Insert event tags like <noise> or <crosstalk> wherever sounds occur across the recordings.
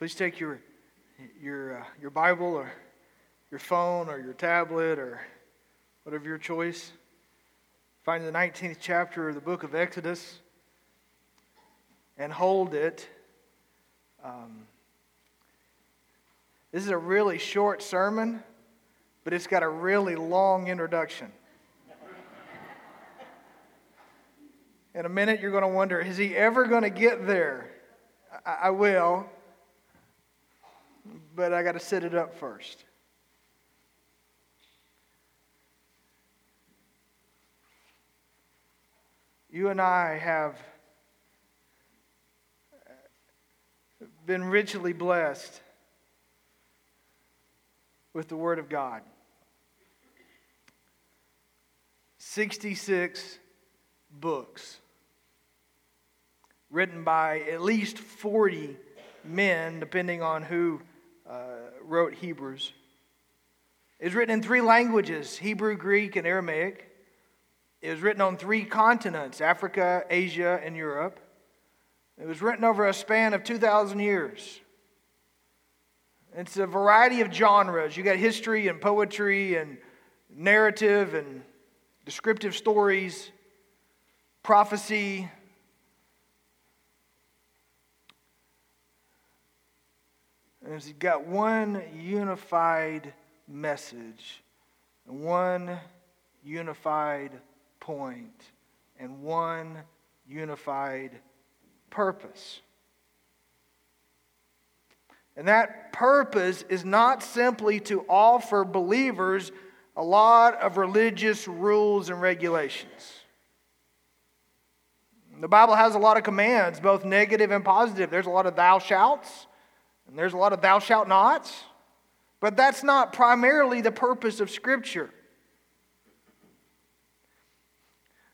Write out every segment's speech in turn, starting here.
Please take your, your, uh, your Bible or your phone or your tablet or whatever your choice. Find the 19th chapter of the book of Exodus and hold it. Um, this is a really short sermon, but it's got a really long introduction. In a minute, you're going to wonder is he ever going to get there? I, I will but I got to set it up first. You and I have been richly blessed with the Word of God. 66 books written by at least 40 men, depending on who uh, wrote Hebrews. It was written in three languages Hebrew, Greek, and Aramaic. It was written on three continents Africa, Asia, and Europe. It was written over a span of 2,000 years. It's a variety of genres. You got history and poetry and narrative and descriptive stories, prophecy, And he's got one unified message, one unified point, and one unified purpose. And that purpose is not simply to offer believers a lot of religious rules and regulations. The Bible has a lot of commands, both negative and positive. There's a lot of thou shalt. And there's a lot of thou shalt nots, but that's not primarily the purpose of Scripture.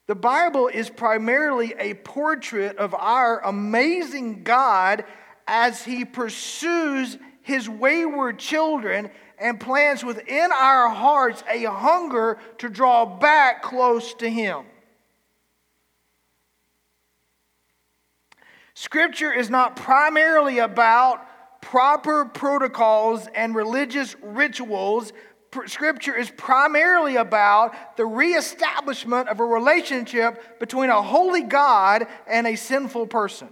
The Bible is primarily a portrait of our amazing God as He pursues His wayward children and plants within our hearts a hunger to draw back close to Him. Scripture is not primarily about proper protocols and religious rituals, Scripture is primarily about the reestablishment of a relationship between a holy God and a sinful person.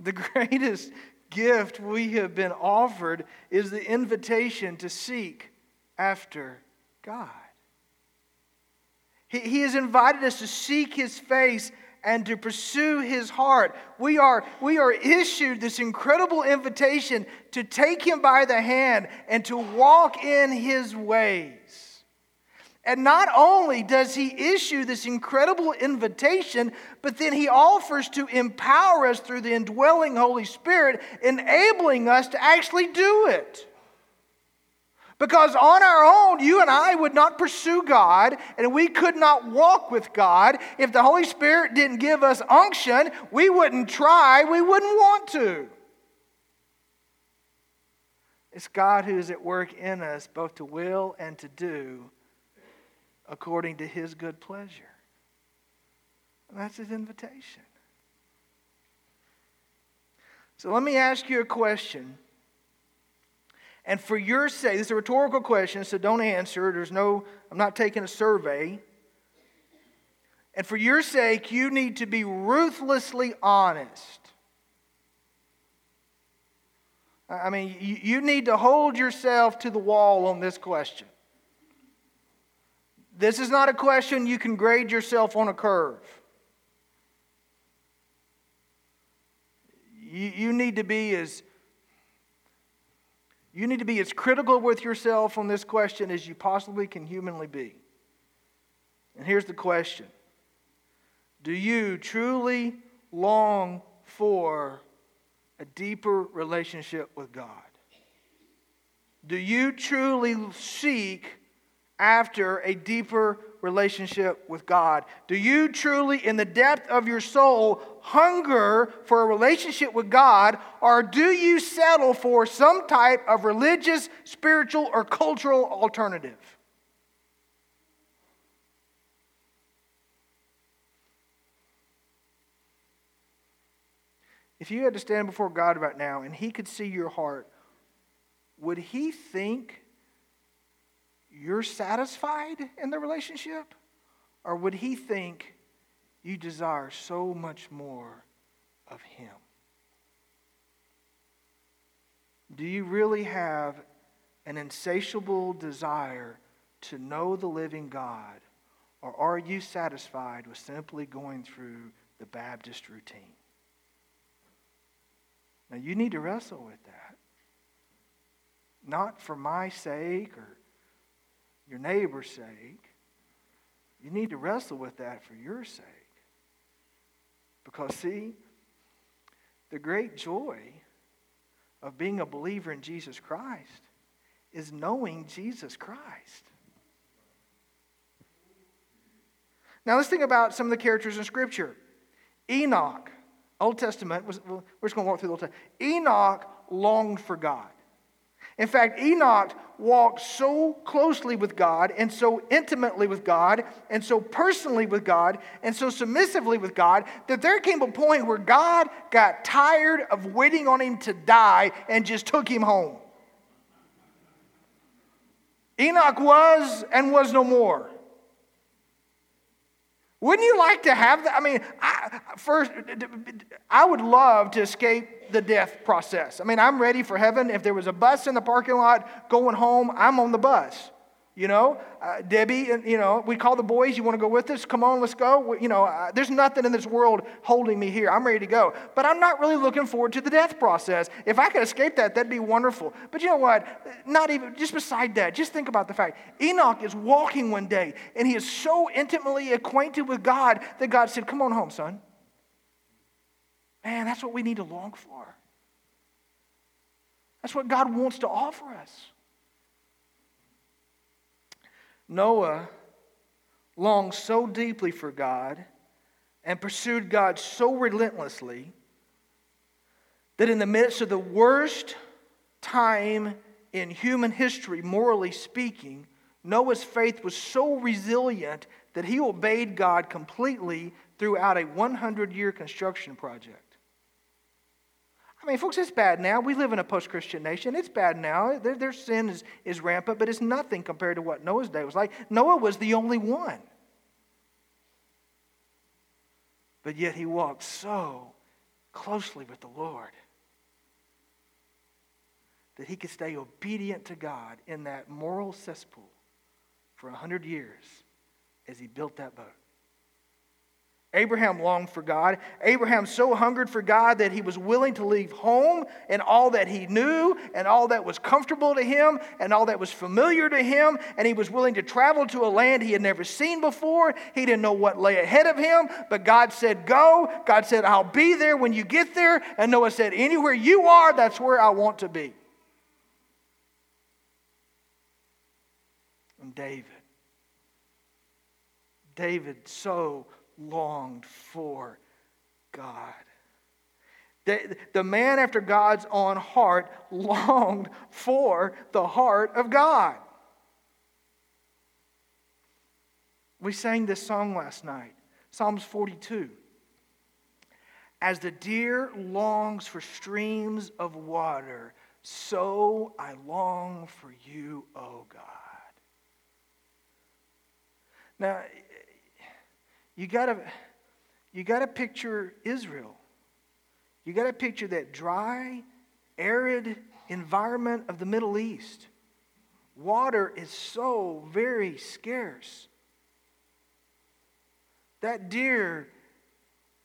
The <laughs> greatest gift we have been offered is the invitation to seek after God. He, he has invited us to seek His face and to pursue his heart. We are, we are issued this incredible invitation to take him by the hand and to walk in his ways. And not only does he issue this incredible invitation, but then he offers to empower us through the indwelling Holy Spirit, enabling us to actually do it. Because on our own, you and I would not pursue God, and we could not walk with God. If the Holy Spirit didn't give us unction, we wouldn't try, we wouldn't want to. It's God who is at work in us, both to will and to do according to his good pleasure. And that's his invitation. So let me ask you a question. And for your sake, this is a rhetorical question, so don't answer. There's no, I'm not taking a survey. And for your sake, you need to be ruthlessly honest. I mean, you need to hold yourself to the wall on this question. This is not a question you can grade yourself on a curve. You, need to be as you need to be as critical with yourself on this question as you possibly can humanly be. And here's the question Do you truly long for a deeper relationship with God? Do you truly seek after a deeper relationship with God? Do you truly, in the depth of your soul, hunger for a relationship with God, or do you settle for some type of religious, spiritual, or cultural alternative? if you had to stand before God right now and He could see your heart, would He think you're satisfied in the relationship? Or would He think you desire so much more of Him? Do you really have an insatiable desire to know the living God? Or are you satisfied with simply going through the Baptist routine? Now, you need to wrestle with that. Not for my sake or your neighbor's sake. You need to wrestle with that for your sake. Because, see, the great joy of being a believer in Jesus Christ is knowing Jesus Christ. Now, let's think about some of the characters in Scripture. Enoch, Old Testament, we're just going to walk through the Old Testament. Enoch longed for God. In fact, Enoch walked so closely with God and so intimately with God and so personally with God and so submissively with God that there came a point where God got tired of waiting on him to die and just took him home. Enoch was and was no more. Wouldn't you like to have that? I mean, I, first, I would love to escape the death process. I mean, I'm ready for heaven. If there was a bus in the parking lot going home, I'm on the bus. You know, uh, Debbie, you know, we call the boys, you want to go with us? Come on, let's go. You know, uh, there's nothing in this world holding me here. I'm ready to go. But I'm not really looking forward to the death process. If I could escape that, that'd be wonderful. But you know what? Not even, just beside that, just think about the fact Enoch is walking one day and he is so intimately acquainted with God that God said, Come on home, son. Man, that's what we need to long for. That's what God wants to offer us. Noah longed so deeply for God and pursued God so relentlessly that in the midst of the worst time in human history, morally speaking, Noah's faith was so resilient that he obeyed God completely throughout a 100 year construction project. I mean, folks, it's bad now. We live in a post Christian nation. It's bad now. Their, their sin is, is rampant, but it's nothing compared to what Noah's day was like. Noah was the only one. But yet he walked so closely with the Lord that he could stay obedient to God in that moral cesspool for a hundred years as he built that boat. Abraham longed for God. Abraham so hungered for God that he was willing to leave home and all that he knew and all that was comfortable to him and all that was familiar to him. And he was willing to travel to a land he had never seen before. He didn't know what lay ahead of him, but God said, Go. God said, I'll be there when you get there. And Noah said, Anywhere you are, that's where I want to be. And David. David so longed for God. The, the man after God's own heart longed for the heart of God. We sang this song last night, Psalms 42. As the deer longs for streams of water, so I long for you, O God. Now, you gotta, you gotta picture Israel. You gotta picture that dry, arid environment of the Middle East. Water is so very scarce. That deer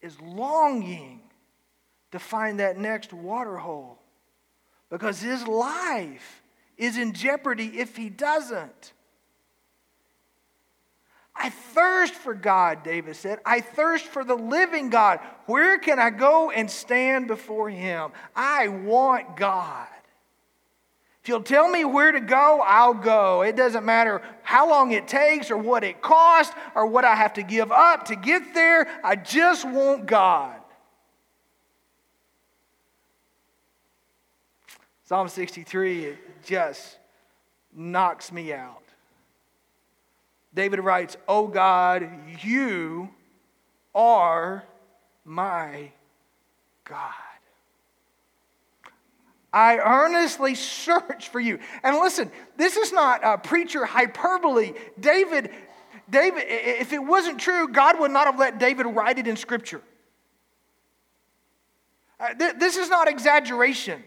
is longing to find that next water hole because his life is in jeopardy if he doesn't. I thirst for God, David said. I thirst for the living God. Where can I go and stand before him? I want God. If you'll tell me where to go, I'll go. It doesn't matter how long it takes or what it costs or what I have to give up to get there. I just want God. Psalm 63 it just knocks me out. David writes, Oh God, you are my God. I earnestly search for you. And listen, this is not a preacher hyperbole. David, David, if it wasn't true, God would not have let David write it in Scripture. Uh, this is not exaggeration.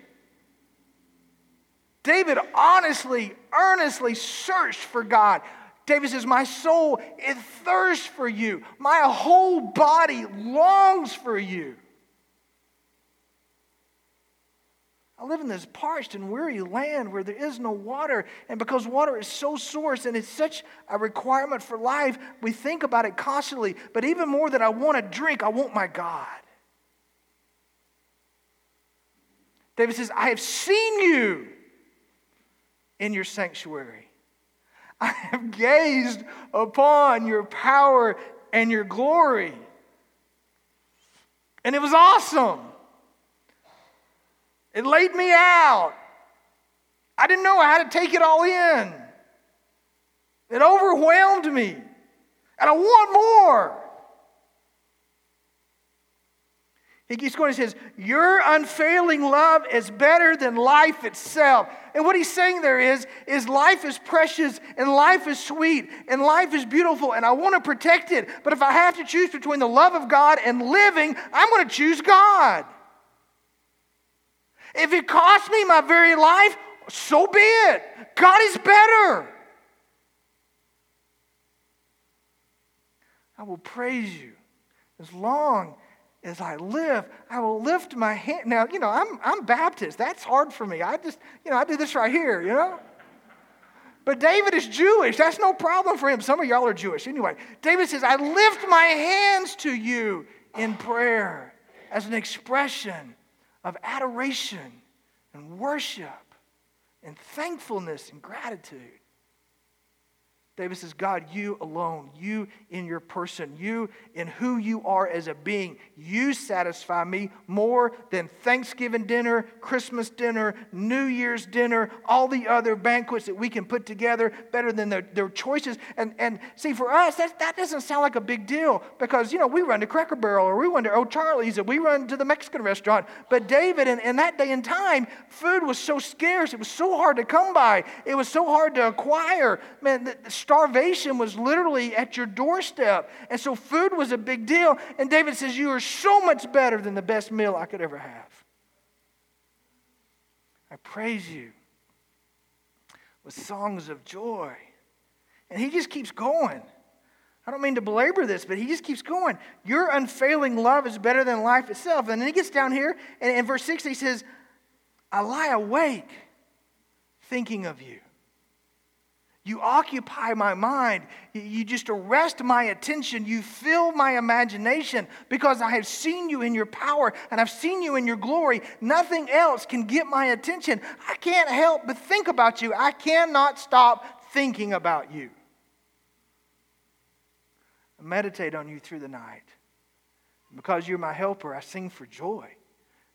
David honestly, earnestly searched for God. David says, My soul, it thirsts for you. My whole body longs for you. I live in this parched and weary land where there is no water. And because water is so source and it's such a requirement for life, we think about it constantly. But even more than I want to drink, I want my God. David says, I have seen you in your sanctuary. I have gazed upon your power and your glory. And it was awesome. It laid me out. I didn't know how to take it all in. It overwhelmed me. And I want more. He keeps going and says, Your unfailing love is better than life itself. And what he's saying there is, is life is precious and life is sweet and life is beautiful and I want to protect it. But if I have to choose between the love of God and living, I'm going to choose God. If it costs me my very life, so be it. God is better. I will praise you as long as I live. I will lift my hand. Now, you know, I'm, I'm Baptist. That's hard for me. I just, you know, I do this right here, you know? But David is Jewish. That's no problem for him. Some of y'all are Jewish. Anyway, David says, I lift my hands to you in prayer as an expression of adoration and worship and thankfulness and gratitude. David says, God, you alone, you in your person, you in who you are as a being, you satisfy me more than Thanksgiving dinner, Christmas dinner, New Year's dinner, all the other banquets that we can put together, better than their, their choices. And, and see, for us, that, that doesn't sound like a big deal because, you know, we run to Cracker Barrel or we run to O'Charlie's or we run to the Mexican restaurant. But David, in, in that day and time, food was so scarce, it was so hard to come by, it was so hard to acquire. Man, the, starvation was literally at your doorstep. And so food was a big deal. And David says, You are so much better than the best meal I could ever have. I praise you with songs of joy. And he just keeps going. I don't mean to belabor this, but he just keeps going. Your unfailing love is better than life itself. And then he gets down here, and in verse 6, he says, I lie awake thinking of you. You occupy my mind. You just arrest my attention. You fill my imagination because I have seen you in your power and I've seen you in your glory. Nothing else can get my attention. I can't help but think about you. I cannot stop thinking about you. I meditate on you through the night. Because you're my helper, I sing for joy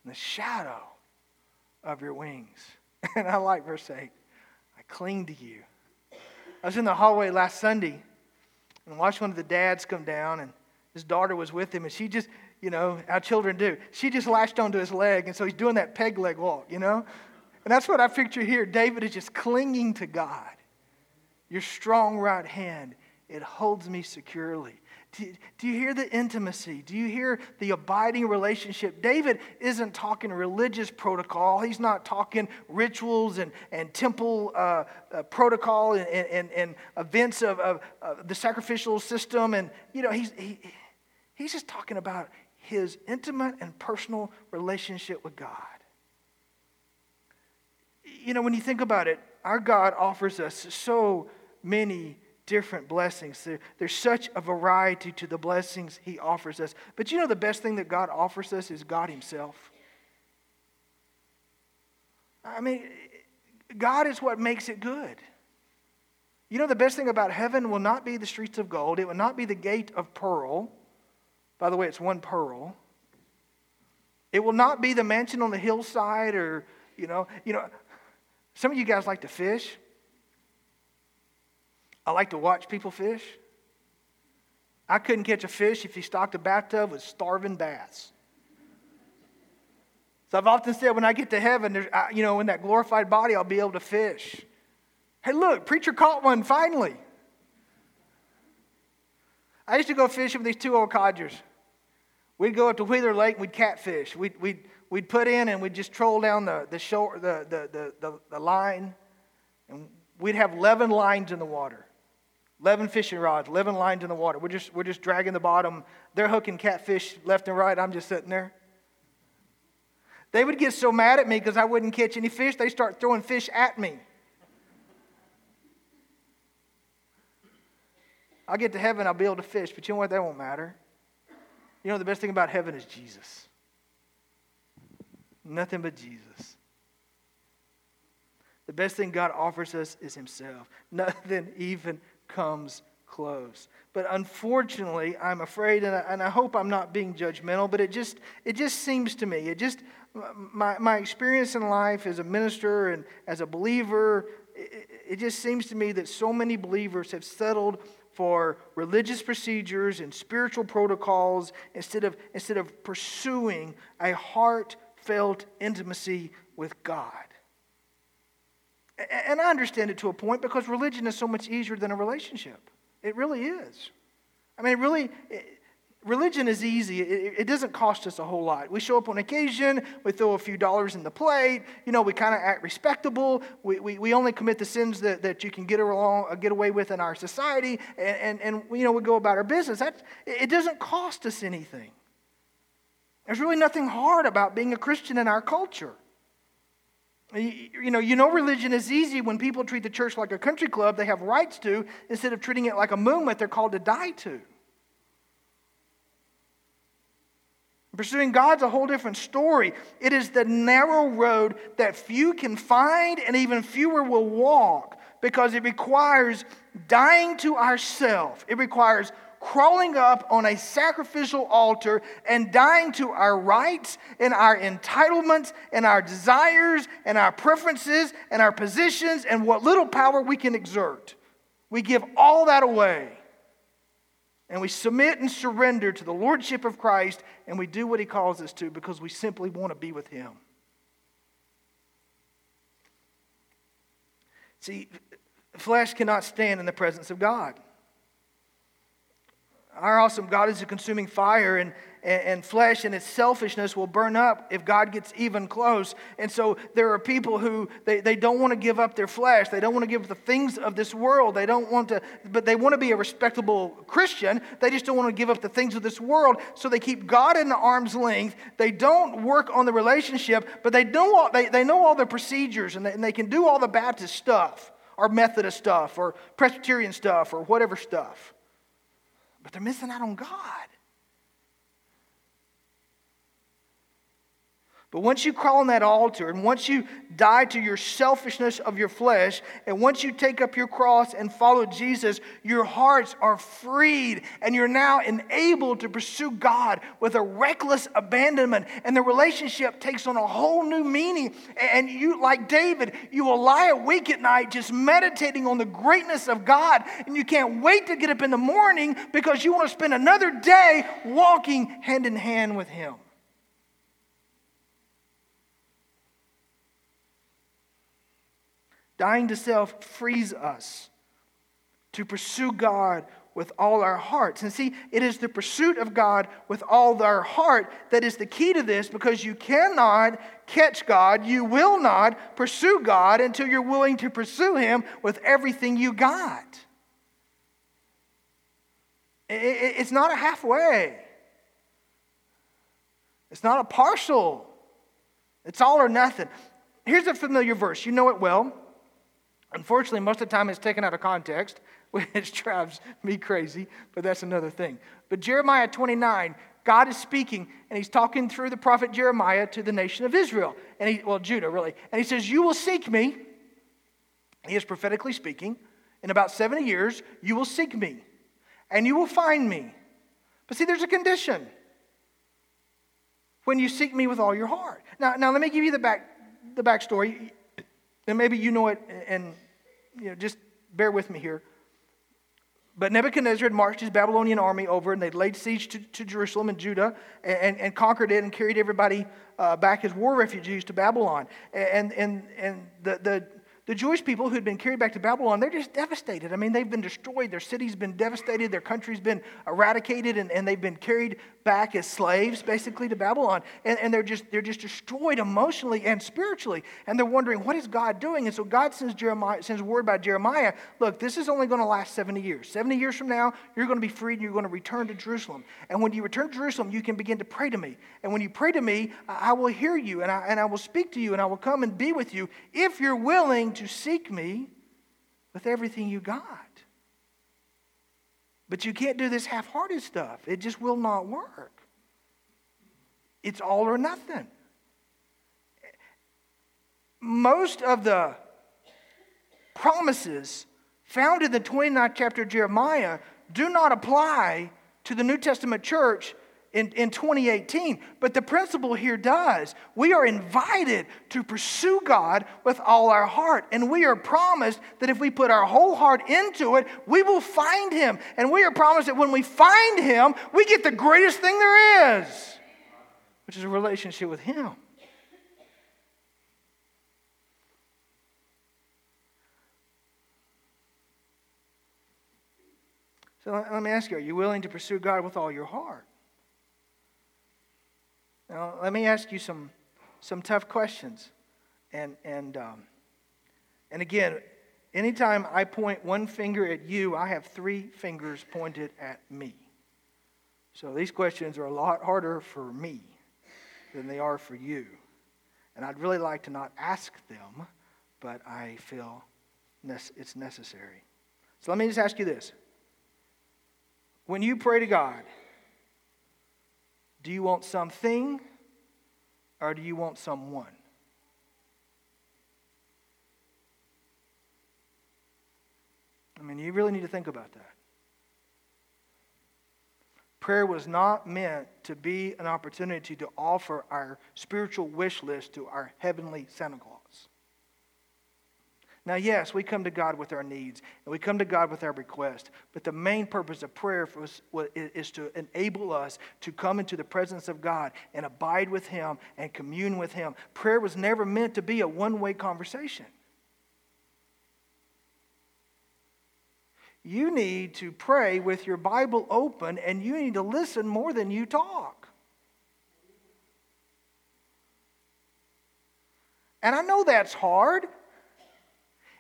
in the shadow of your wings. <laughs> And I like verse 8 I cling to you. I was in the hallway last Sunday and watched one of the dads come down, and his daughter was with him, and she just, you know, how children do. She just latched onto his leg, and so he's doing that peg leg walk, you know? And that's what I picture here. David is just clinging to God. Your strong right hand, it holds me securely. Do, do, you hear the intimacy? Do you hear the abiding relationship? David isn't talking religious protocol. He's not talking rituals and, and temple uh, uh, protocol and, and, and, events of, of, of, the sacrificial system. And, you know, he's, he, he's just talking about his intimate and personal relationship with God. You know, when you think about it, our God offers us so many different blessings. There, there's such a variety to the blessings He offers us. But you know, the best thing that God offers us is God Himself. I mean, God is what makes it good. You know, the best thing about heaven will not be the streets of gold, it will not be the gate of pearl. By the way, it's one pearl. It will not be the mansion on the hillside or, you know, you know, some of you guys like to fish. I like to watch people fish. I couldn't catch a fish if he stocked a bathtub with starving bass. So I've often said when I get to heaven, you know, in that glorified body, I'll be able to fish. Hey, look, preacher caught one finally. I used to go fishing with these two old codgers. We'd go up to Wheeler Lake and we'd catfish. We'd, we'd, we'd put in and we'd just troll down the, the, shore, the, the, the, the, the line. And we'd have 11 lines in the water. 11 fishing rods, 11 lines in the water. We're just, we're just dragging the bottom. They're hooking catfish left and right. I'm just sitting there. They would get so mad at me because I wouldn't catch any fish, they start throwing fish at me. I'll get to heaven, I'll be able to fish, but you know what? That won't matter. You know, the best thing about heaven is Jesus. Nothing but Jesus. The best thing God offers us is Himself. <laughs> Nothing even comes close. But unfortunately, I'm afraid, and I, and I, hope I'm not being judgmental, but it just, it just seems to me, it just, my, my experience in life as a minister and as a believer, it, it just seems to me that so many believers have settled for religious procedures and spiritual protocols instead of, instead of pursuing a heartfelt intimacy with God. And I understand it to a point because religion is so much easier than a relationship. It really is. I mean, it really, religion is easy. It, it, doesn't cost us a whole lot. We show up on occasion, we throw a few dollars in the plate, you know, we kind of act respectable. We, we, we only commit the sins that, that you can get, along, uh, get away with in our society, and, and, and, you know, we go about our business. That, it doesn't cost us anything. There's really nothing hard about being a Christian in our culture. You know, you know, religion is easy when people treat the church like a country club they have rights to instead of treating it like a movement they're called to die to. Pursuing God's a whole different story. It is the narrow road that few can find and even fewer will walk because it requires dying to ourself. It requires crawling up on a sacrificial altar and dying to our rights and our entitlements and our desires and our preferences and our positions and what little power we can exert. We give all that away. And we submit and surrender to the Lordship of Christ, and we do what He calls us to because we simply want to be with Him. See, flesh cannot stand in the presence of God. Our awesome God is a consuming fire, and, and, flesh and its selfishness will burn up if God gets even close. And so there are people who they, they don't want to give up their flesh. They don't want to give up the things of this world. They don't want to, but they want to be a respectable Christian. They just don't want to give up the things of this world. So they keep God in the arm's length. They don't work on the relationship, but they know all, they, they know all the procedures and they, and they can do all the Baptist stuff or Methodist stuff or Presbyterian stuff or whatever stuff but they're missing out on God. But once you crawl on that altar, and once you die to your selfishness of your flesh, and once you take up your cross and follow Jesus, your hearts are freed, and you're now enabled to pursue God with a reckless abandonment. And the relationship takes on a whole new meaning. And you, like David, you will lie awake at night just meditating on the greatness of God, and you can't wait to get up in the morning because you want to spend another day walking hand in hand with Him. Dying to self frees us to pursue God with all our hearts. And see, it is the pursuit of God with all our heart that is the key to this because you cannot catch God, you will not pursue God until you're willing to pursue Him with everything you got. It's not a halfway, it's not a partial, it's all or nothing. Here's a familiar verse. You know it well. Unfortunately, most of the time it's taken out of context, <laughs> which drives me crazy, but that's another thing. But Jeremiah 29, God is speaking, and he's talking through the prophet Jeremiah to the nation of Israel, and he, well, Judah, really. And he says, You will seek me. He is prophetically speaking. In about 70 years, you will seek me, and you will find me. But see, there's a condition. When you seek me with all your heart. Now, now let me give you the back the backstory. And maybe you know it, and you know, just bear with me here. But Nebuchadnezzar had marched his Babylonian army over and they'd laid siege to, to Jerusalem and Judah and, and, and, conquered it and carried everybody uh, back as war refugees to Babylon. And, and, and the, the, the Jewish people who'd been carried back to Babylon, they're just devastated. I mean, they've been destroyed. Their city's been devastated. Their country's been eradicated, and, and they've been carried back as slaves, basically, to Babylon. And, and they're, just, they're just destroyed emotionally and spiritually. And they're wondering, what is God doing? And so God sends, Jeremiah, sends word by Jeremiah look, this is only going to last 70 years. 70 years from now, you're going to be freed and you're going to return to Jerusalem. And when you return to Jerusalem, you can begin to pray to me. And when you pray to me, I will hear you, and I, and I will speak to you, and I will come and be with you if you're willing to seek me with everything you got. But you can't do this half hearted stuff, it just will not work. It's all or nothing. Most of the promises found in the 29th chapter of Jeremiah do not apply to the New Testament church in, in 2018. But the principle here does. We are invited to pursue God with all our heart. And we are promised that if we put our whole heart into it, we will find Him. And we are promised that when we find Him, we get the greatest thing there is, which is a relationship with Him. So let me ask you are you willing to pursue God with all your heart? Now, let me ask you some, some tough questions. And, and, um, and again, anytime I point one finger at you, I have three fingers pointed at me. So these questions are a lot harder for me than they are for you. And I'd really like to not ask them, but I feel it's necessary. So let me just ask you this. When you pray to God, do you want something or do you want someone? I mean, you really need to think about that. Prayer was not meant to be an opportunity to offer our spiritual wish list to our heavenly Santa Claus. Now, yes, we come to God with our needs and we come to God with our request, but the main purpose of prayer us, is to enable us to come into the presence of God and abide with Him and commune with Him. Prayer was never meant to be a one way conversation. You need to pray with your Bible open and you need to listen more than you talk. And I know that's hard.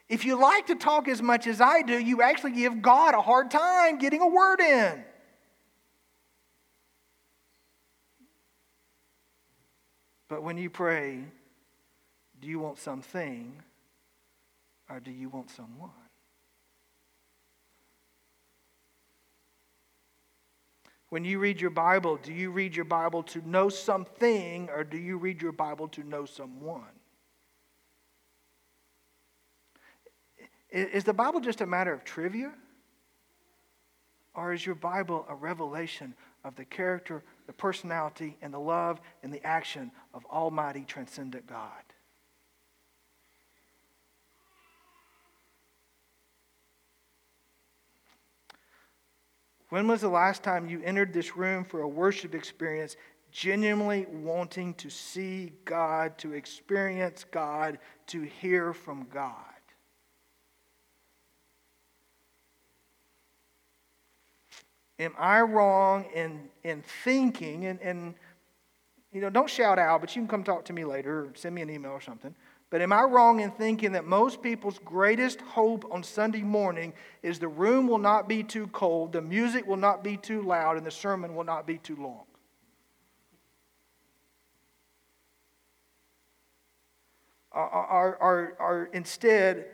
If you like to talk as much as I do, you actually give God a hard time getting a word in. But when you pray, do you want something or do you want someone? When you read your Bible, do you read your Bible to know something or do you read your Bible to know someone? Is the Bible just a matter of trivia? Or is your Bible a revelation of the character, the personality, and the love and the action of Almighty Transcendent God? When was the last time you entered this room for a worship experience, genuinely wanting to see God, to experience God, to hear from God? Am I wrong in, in thinking, and, and you know, don't shout out, but you can come talk to me later or send me an email or something. But am I wrong in thinking that most people's greatest hope on Sunday morning is the room will not be too cold, the music will not be too loud, and the sermon will not be too long? Are, are, are, instead,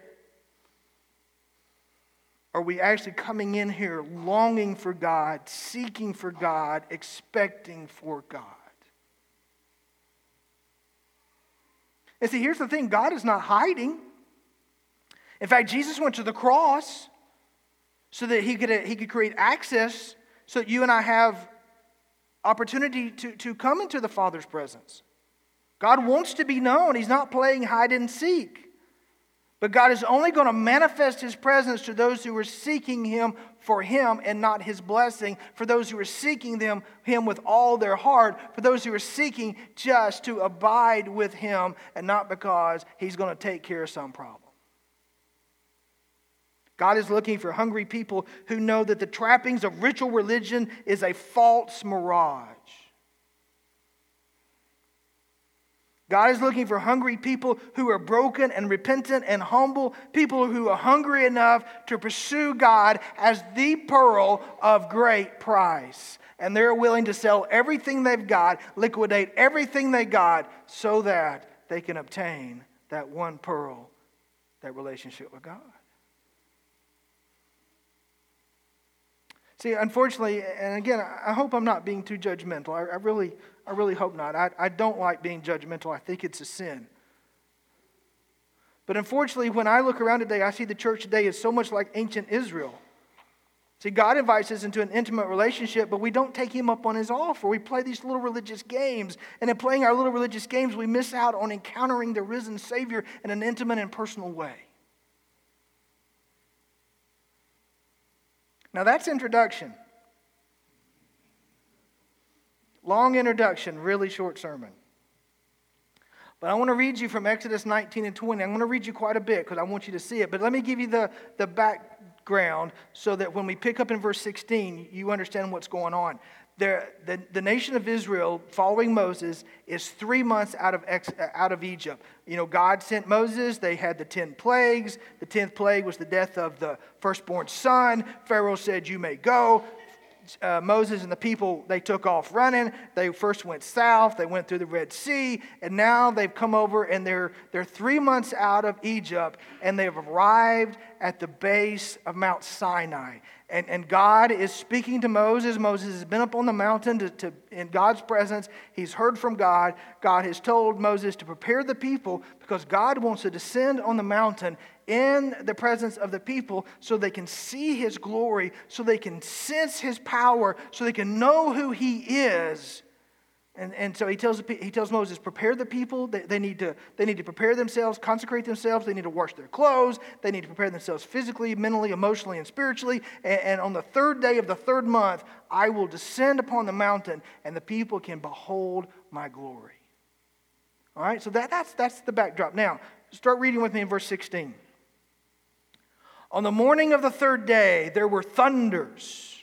are we actually coming in here longing for God, seeking for God, expecting for God? And see, here's the thing God is not hiding. In fact, Jesus went to the cross so that he could, uh, he could create access so that you and I have opportunity to, to come into the Father's presence. God wants to be known, He's not playing hide and seek. But God is only going to manifest his presence to those who are seeking him for him and not his blessing, for those who are seeking them, him with all their heart, for those who are seeking just to abide with him and not because he's going to take care of some problem. God is looking for hungry people who know that the trappings of ritual religion is a false mirage. God is looking for hungry people who are broken and repentant and humble, people who are hungry enough to pursue God as the pearl of great price. And they're willing to sell everything they've got, liquidate everything they got, so that they can obtain that one pearl, that relationship with God. See, unfortunately, and again, I hope I'm not being too judgmental. I, I really, I really hope not. I, I don't like being judgmental. I think it's a sin. But unfortunately, when I look around today, I see the church today is so much like ancient Israel. See, God invites us into an intimate relationship, but we don't take Him up on His offer. We play these little religious games. And in playing our little religious games, we miss out on encountering the risen Savior in an intimate and personal way. Now, that's introduction. Long introduction, really short sermon. But I want to read you from Exodus 19 and 20. I'm going to read you quite a bit because I want you to see it. But let me give you the, the background so that when we pick up in verse 16, you understand what's going on the, the, nation of Israel, following Moses, is three months out of, ex, out of Egypt. You know, God sent Moses. They had the 10 plagues. The 10th plague was the death of the firstborn son. Pharaoh said, You may go uh, Moses and the people, they took off running. They first went south, they went through the Red Sea, and now they've come over and they're, they're three months out of Egypt and they've arrived at the base of Mount Sinai. And, and God is speaking to Moses. Moses has been up on the mountain to, to, in God's presence. He's heard from God. God has told Moses to prepare the people because God wants to descend on the mountain in the presence of the people so they can see his glory, so they can sense his power, so they can know who he is. And, and so he tells, he tells Moses, prepare the people. They, they, need to, they need to prepare themselves, consecrate themselves. They need to wash their clothes. They need to prepare themselves physically, mentally, emotionally, and spiritually. And, and on the third day of the third month, I will descend upon the mountain, and the people can behold my glory. All right, so that, that's, that's the backdrop. Now, start reading with me in verse 16. On the morning of the third day, there were thunders,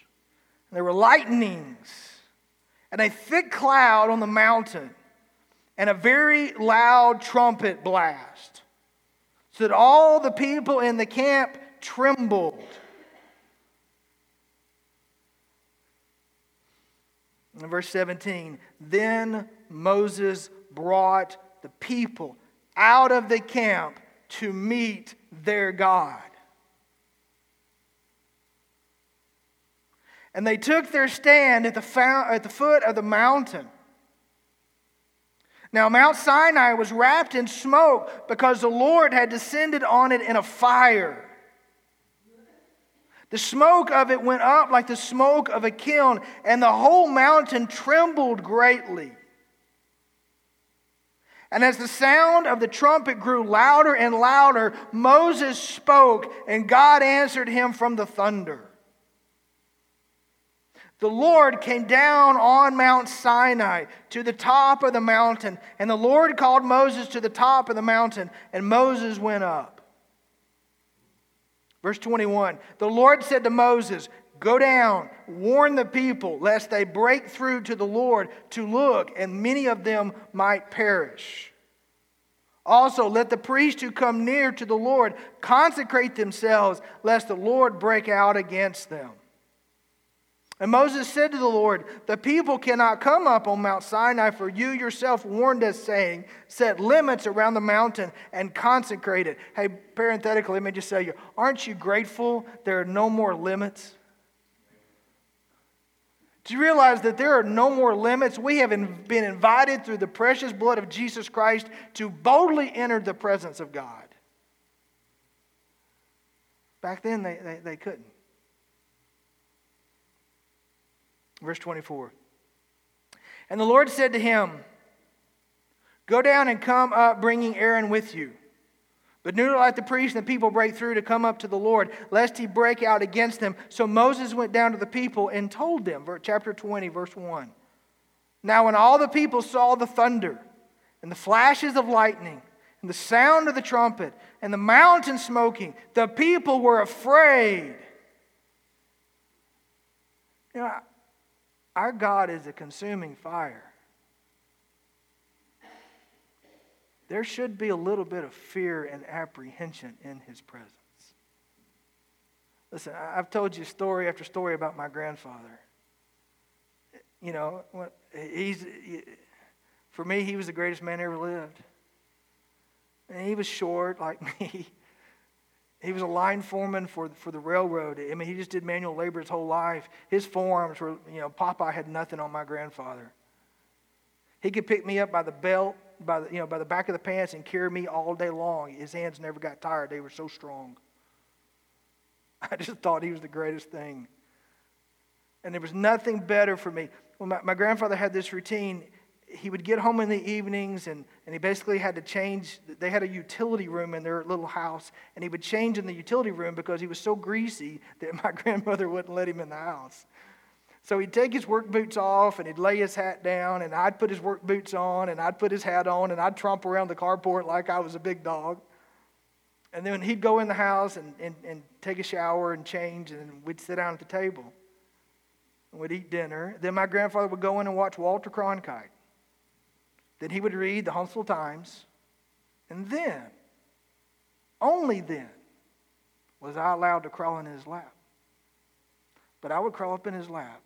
there were lightnings, and a thick cloud on the mountain, and a very loud trumpet blast, so that all the people in the camp trembled. In verse 17, then Moses brought the people out of the camp to meet their God. And they took their stand at the, fount, at the foot of the mountain. Now, Mount Sinai was wrapped in smoke because the Lord had descended on it in a fire. The smoke of it went up like the smoke of a kiln, and the whole mountain trembled greatly. And as the sound of the trumpet grew louder and louder, Moses spoke, and God answered him from the thunder the Lord came down on Mount Sinai to the top of the mountain, and the Lord called Moses to the top of the mountain, and Moses went up. Verse 21 The Lord said to Moses, Go down, warn the people, lest they break through to the Lord to look, and many of them might perish. Also, let the priests who come near to the Lord consecrate themselves, lest the Lord break out against them. And Moses said to the Lord, The people cannot come up on Mount Sinai, for you yourself warned us, saying, Set limits around the mountain and consecrate it. Hey, parenthetically, let me just say you, aren't you grateful there are no more limits? Do you realize that there are no more limits? We have been invited through the precious blood of Jesus Christ to boldly enter the presence of God. Back then, they, they, they couldn't. Verse 24. And the Lord said to him, Go down and come up, bringing Aaron with you. But do not let the priests and the people break through to come up to the Lord, lest he break out against them. So Moses went down to the people and told them, chapter 20, verse 1. Now, when all the people saw the thunder and the flashes of lightning and the sound of the trumpet and the mountain smoking, the people were afraid. You know, our God is a consuming fire. there should be a little bit of fear and apprehension in his presence. Listen, I've told you story after story about my grandfather. You know, he's, for me, he was the greatest man ever lived. And he was short like <laughs> me. He was a line foreman for, for the railroad. I mean, he just did manual labor his whole life. His forearms were, you know, Popeye had nothing on my grandfather. He could pick me up by the belt by the, you know, by the back of the pants and carry me all day long. His hands never got tired, they were so strong. <laughs> I just thought he was the greatest thing. And there was nothing better for me. Well, my, my grandfather had this routine. He would get home in the evenings and, and he basically had to change. They had a utility room in their little house, and he would change in the utility room because he was so greasy that <laughs> my grandmother wouldn't let him in the house. So he'd take his work boots off and he'd lay his hat down, and I'd put his work boots on, and I'd put his hat on, and I'd tromp around the carport like I was a big dog. And then he'd go in the house and, and, and take a shower and change, and we'd sit down at the table. And we'd eat dinner. Then my grandfather would go in and watch Walter Cronkite. Then he would read the Huntsville Times. And then, only then, was I allowed to crawl in his lap. But I would crawl up in his lap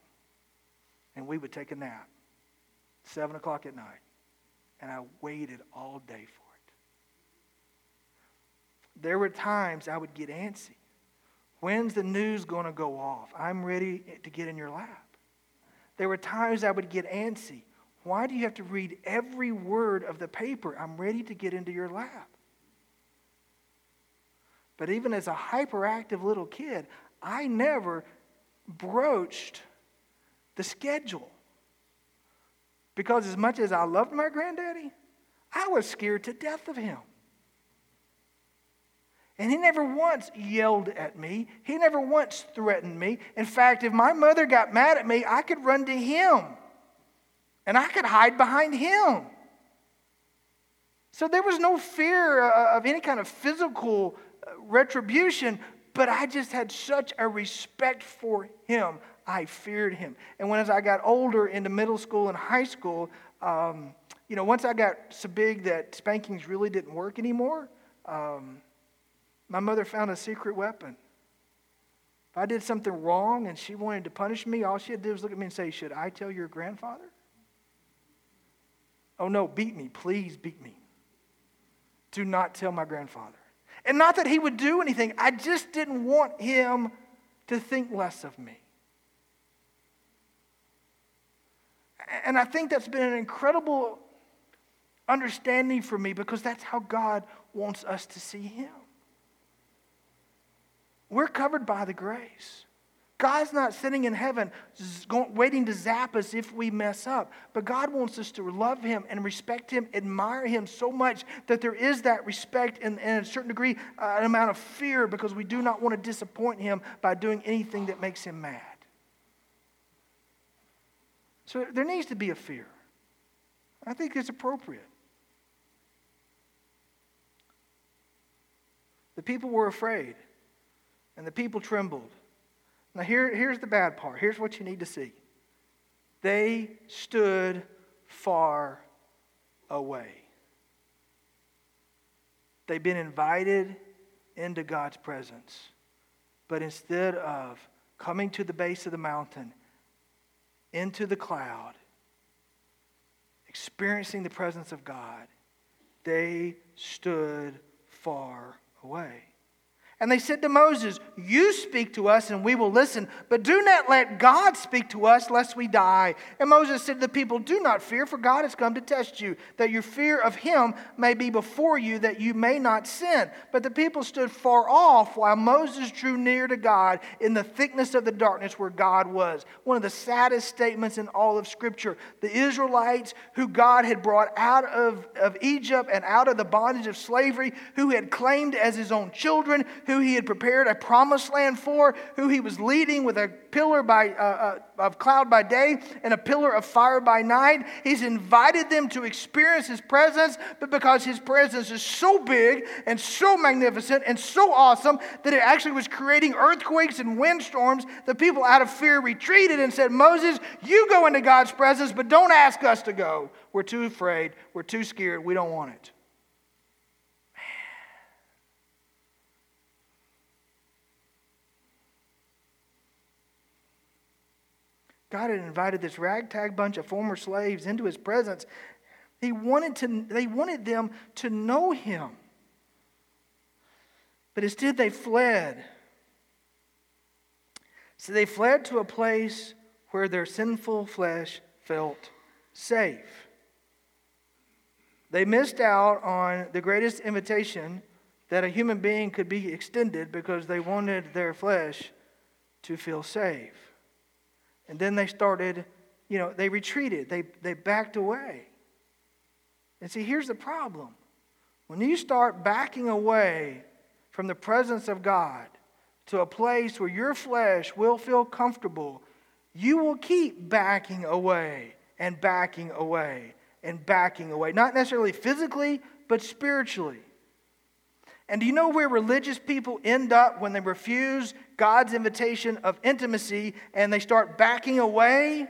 and we would take a nap. Seven o'clock at night. And I waited all day for it. There were times I would get antsy. When's the news going to go off? I'm ready to get in your lap. There were times I would get antsy. Why do you have to read every word of the paper? I'm ready to get into your lap. But even as a hyperactive little kid, I never broached the schedule. Because as much as I loved my granddaddy, I was scared to death of him. And he never once yelled at me. He never once threatened me. In fact, if my mother got mad at me, I could run to him and I could hide behind him. So there was no fear uh, of any kind of physical uh, retribution, but I just had such a respect for him. I feared him. And when as I got older into middle school and high school, um, you know, once I got so big that spankings really didn't work anymore, um, my mother found a secret weapon. If I did something wrong and she wanted to punish me, all she had to do was look at me and say, Should I tell your grandfather? Oh, no, beat me. Please beat me. Do not tell my grandfather. And not that he would do anything, I just didn't want him to think less of me. And I think that's been an incredible understanding for me because that's how God wants us to see Him. We're covered by the grace. God's not sitting in heaven waiting to zap us if we mess up. But God wants us to love Him and respect Him, admire Him so much that there is that respect and, and a certain degree, uh, an amount of fear because we do not want to disappoint Him by doing anything that makes Him mad. So there needs to be a fear. I think it's appropriate. The people were afraid, and the people trembled. Now, here, here's the bad part. Here's what you need to see they stood far away. They've been invited into God's presence, but instead of coming to the base of the mountain, into the cloud, experiencing the presence of God, they stood far away. And they said to Moses, You speak to us and we will listen, but do not let God speak to us lest we die. And Moses said to the people, Do not fear, for God has come to test you, that your fear of him may be before you, that you may not sin. But the people stood far off while Moses drew near to God in the thickness of the darkness where God was. One of the saddest statements in all of Scripture. The Israelites, who God had brought out of, of Egypt and out of the bondage of slavery, who had claimed as his own children, who he had prepared a promised land for, who he was leading with a pillar by, uh, uh, of cloud by day and a pillar of fire by night. He's invited them to experience his presence, but because his presence is so big and so magnificent and so awesome that it actually was creating earthquakes and windstorms, the people out of fear retreated and said, Moses, you go into God's presence, but don't ask us to go. We're too afraid. We're too scared. We don't want it. God had invited this ragtag bunch of former slaves into his presence. He wanted to, they wanted them to know him. But instead, they fled. So they fled to a place where their sinful flesh felt safe. They missed out on the greatest invitation that a human being could be extended because they wanted their flesh to feel safe. And then they started, you know, they retreated, they, they backed away. And see, here's the problem. When you start backing away from the presence of God to a place where your flesh will feel comfortable, you will keep backing away and backing away and backing away. Not necessarily physically, but spiritually. And do you know where religious people end up when they refuse God's invitation of intimacy and they start backing away?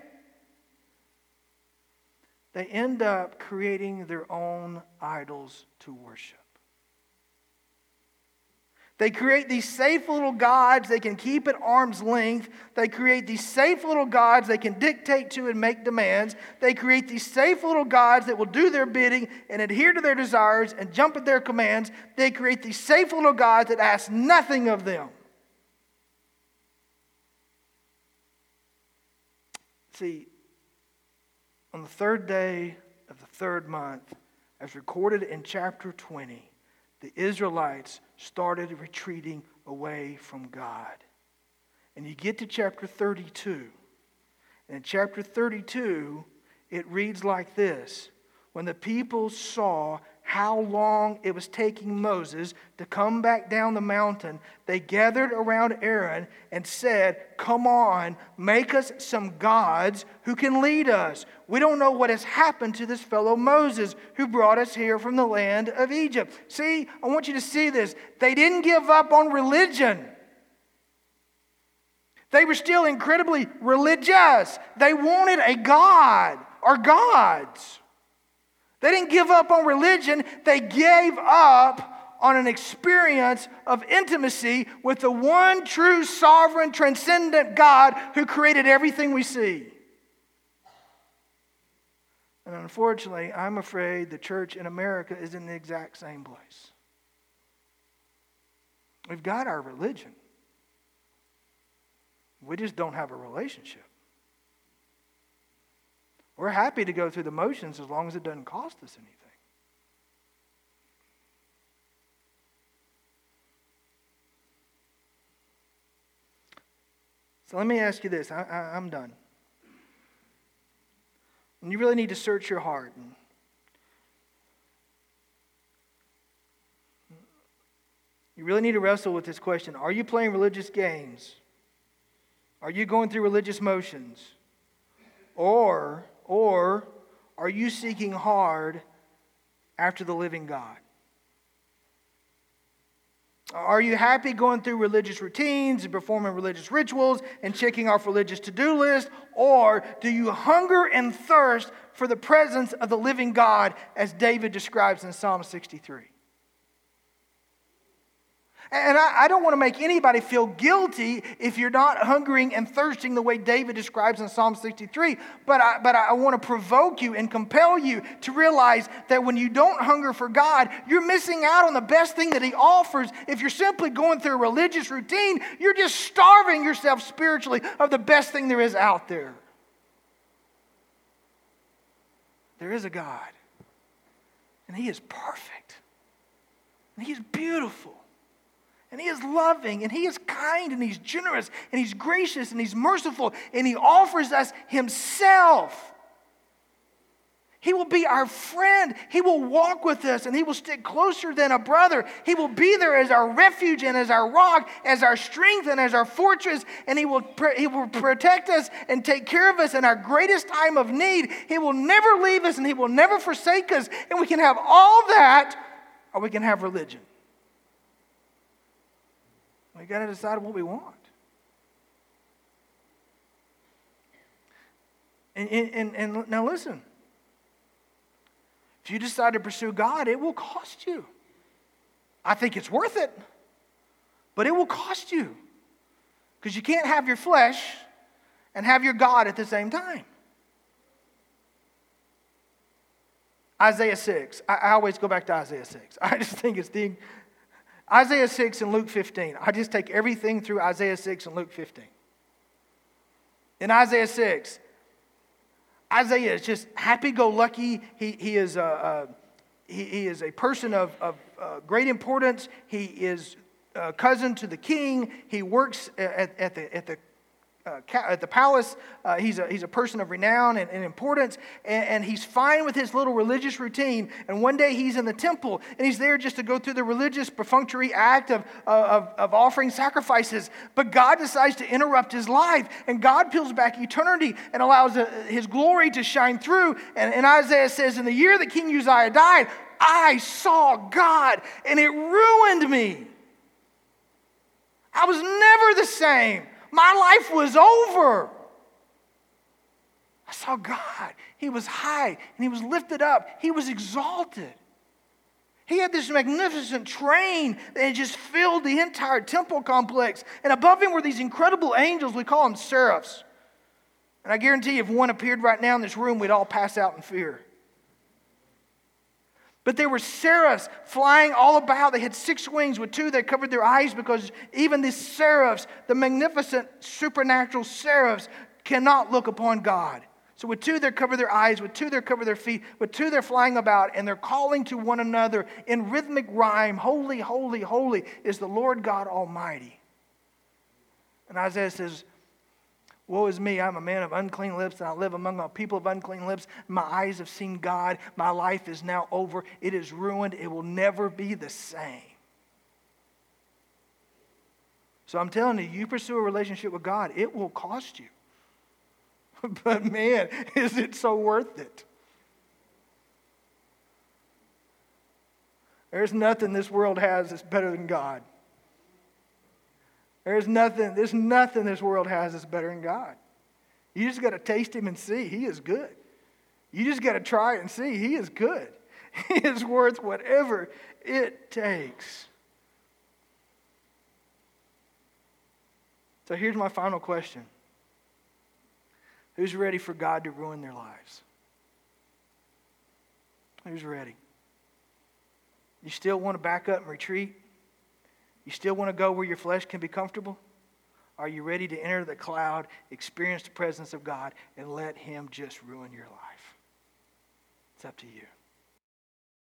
They end up creating their own idols to worship. They create these safe little gods they can keep at arm's length. They create these safe little gods they can dictate to and make demands. They create these safe little gods that will do their bidding and adhere to their desires and jump at their commands. They create these safe little gods that ask nothing of them. See, on the third day of the third month, as recorded in chapter 20, the Israelites started retreating away from God. And you get to chapter 32. And in chapter 32, it reads like this When the people saw how long it was taking Moses to come back down the mountain, they gathered around Aaron and said, Come on, make us some gods who can lead us. We don't know what has happened to this fellow Moses who brought us here from the land of Egypt. See, I want you to see this. They didn't give up on religion. They were still incredibly religious. They wanted a God or gods. They didn't give up on religion, they gave up on an experience of intimacy with the one true, sovereign, transcendent God who created everything we see. And unfortunately, I'm afraid the church in America is in the exact same place. We've got our religion, we just don't have a relationship. We're happy to go through the motions as long as it doesn't cost us anything. So let me ask you this. I, am done. And you really need to search your heart. you really need to wrestle with this question Are you playing religious games? Are you going through religious motions? Or or are you seeking hard after the living God? Are you happy going through religious routines and performing religious rituals and checking off religious to do lists? Or do you hunger and thirst for the presence of the living God as David describes in Psalm 63? And I, I, don't want to make anybody feel guilty if you're not hungering and thirsting the way David describes in Psalm 63. But I, but I want to provoke you and compel you to realize that when you don't hunger for God, you're missing out on the best thing that He offers. If you're simply going through a religious routine, you're just starving yourself spiritually of the best thing there is out there. There is a God, and He is perfect, and He is beautiful and He is loving, and He is kind, and He's generous, and He's gracious, and He's merciful, and He offers us Himself. He will be our friend. He will walk with us and He will stick closer than a brother. He will be there as our refuge and as our rock, as our strength and as our fortress. And He will, he will protect us and take care of us in our greatest time of need. He will never leave us and He will never forsake us. And we can have all that or we can have religion. We got to decide what we want. And, and, and now listen. If you decide to pursue God, it will cost you. I think it's worth it, but it will cost you. Because you can't have your flesh and have your God at the same time. Isaiah 6. I, I always go back to Isaiah 6. <laughs> I just think it's the Isaiah 6 and Luke 15. I just take everything through Isaiah 6 and Luke 15. In Isaiah 6, Isaiah is just happy go lucky. He, he, is a, a he, he, is a person of, of uh, great importance. He is cousin to the king. He works at, at, the, at the uh, at the palace. Uh, he's, a, he's a person of renown and, and importance, and, and, he's fine with his little religious routine. And one day he's in the temple, and he's there just to go through the religious perfunctory act of, of, of offering sacrifices. But God decides to interrupt his life, and God peels back eternity and allows uh, his glory to shine through. And, and Isaiah says, In the year that King Uzziah died, I saw God, and it ruined me. I was never the same. My life was over. I saw God. He was high and he was lifted up, he was exalted. He had this magnificent train that just filled the entire temple complex. And above him were these incredible angels. We call them seraphs. And I guarantee you, if one appeared right now in this room, we'd all pass out in fear. But there were seraphs flying all about. They had six wings with two that covered their eyes because even these seraphs, the magnificent supernatural seraphs, cannot look upon God. So with two, they cover their eyes. With two, they cover their feet. With two, they're flying about and they're calling to one another in rhythmic rhyme Holy, holy, holy is the Lord God Almighty. And Isaiah says, Woe is me, I'm a man of unclean lips, and I live among a people of unclean lips. My eyes have seen God. My life is now over. It is ruined. It will never be the same. So I'm telling you, you pursue a relationship with God, it will cost you. <laughs> but man, is it so worth it? There's nothing this world has that's better than God. There's nothing, there's nothing this world has that's better than God. You just got to taste him and see. He is good. You just got to try it and see. He is good. <laughs> He is worth whatever it takes. So here's my final question Who's ready for God to ruin their lives? Who's ready? You still want to back up and retreat? You still want to go where your flesh can be comfortable? Are you ready to enter the cloud, experience the presence of God, and let Him just ruin your life? It's up to you.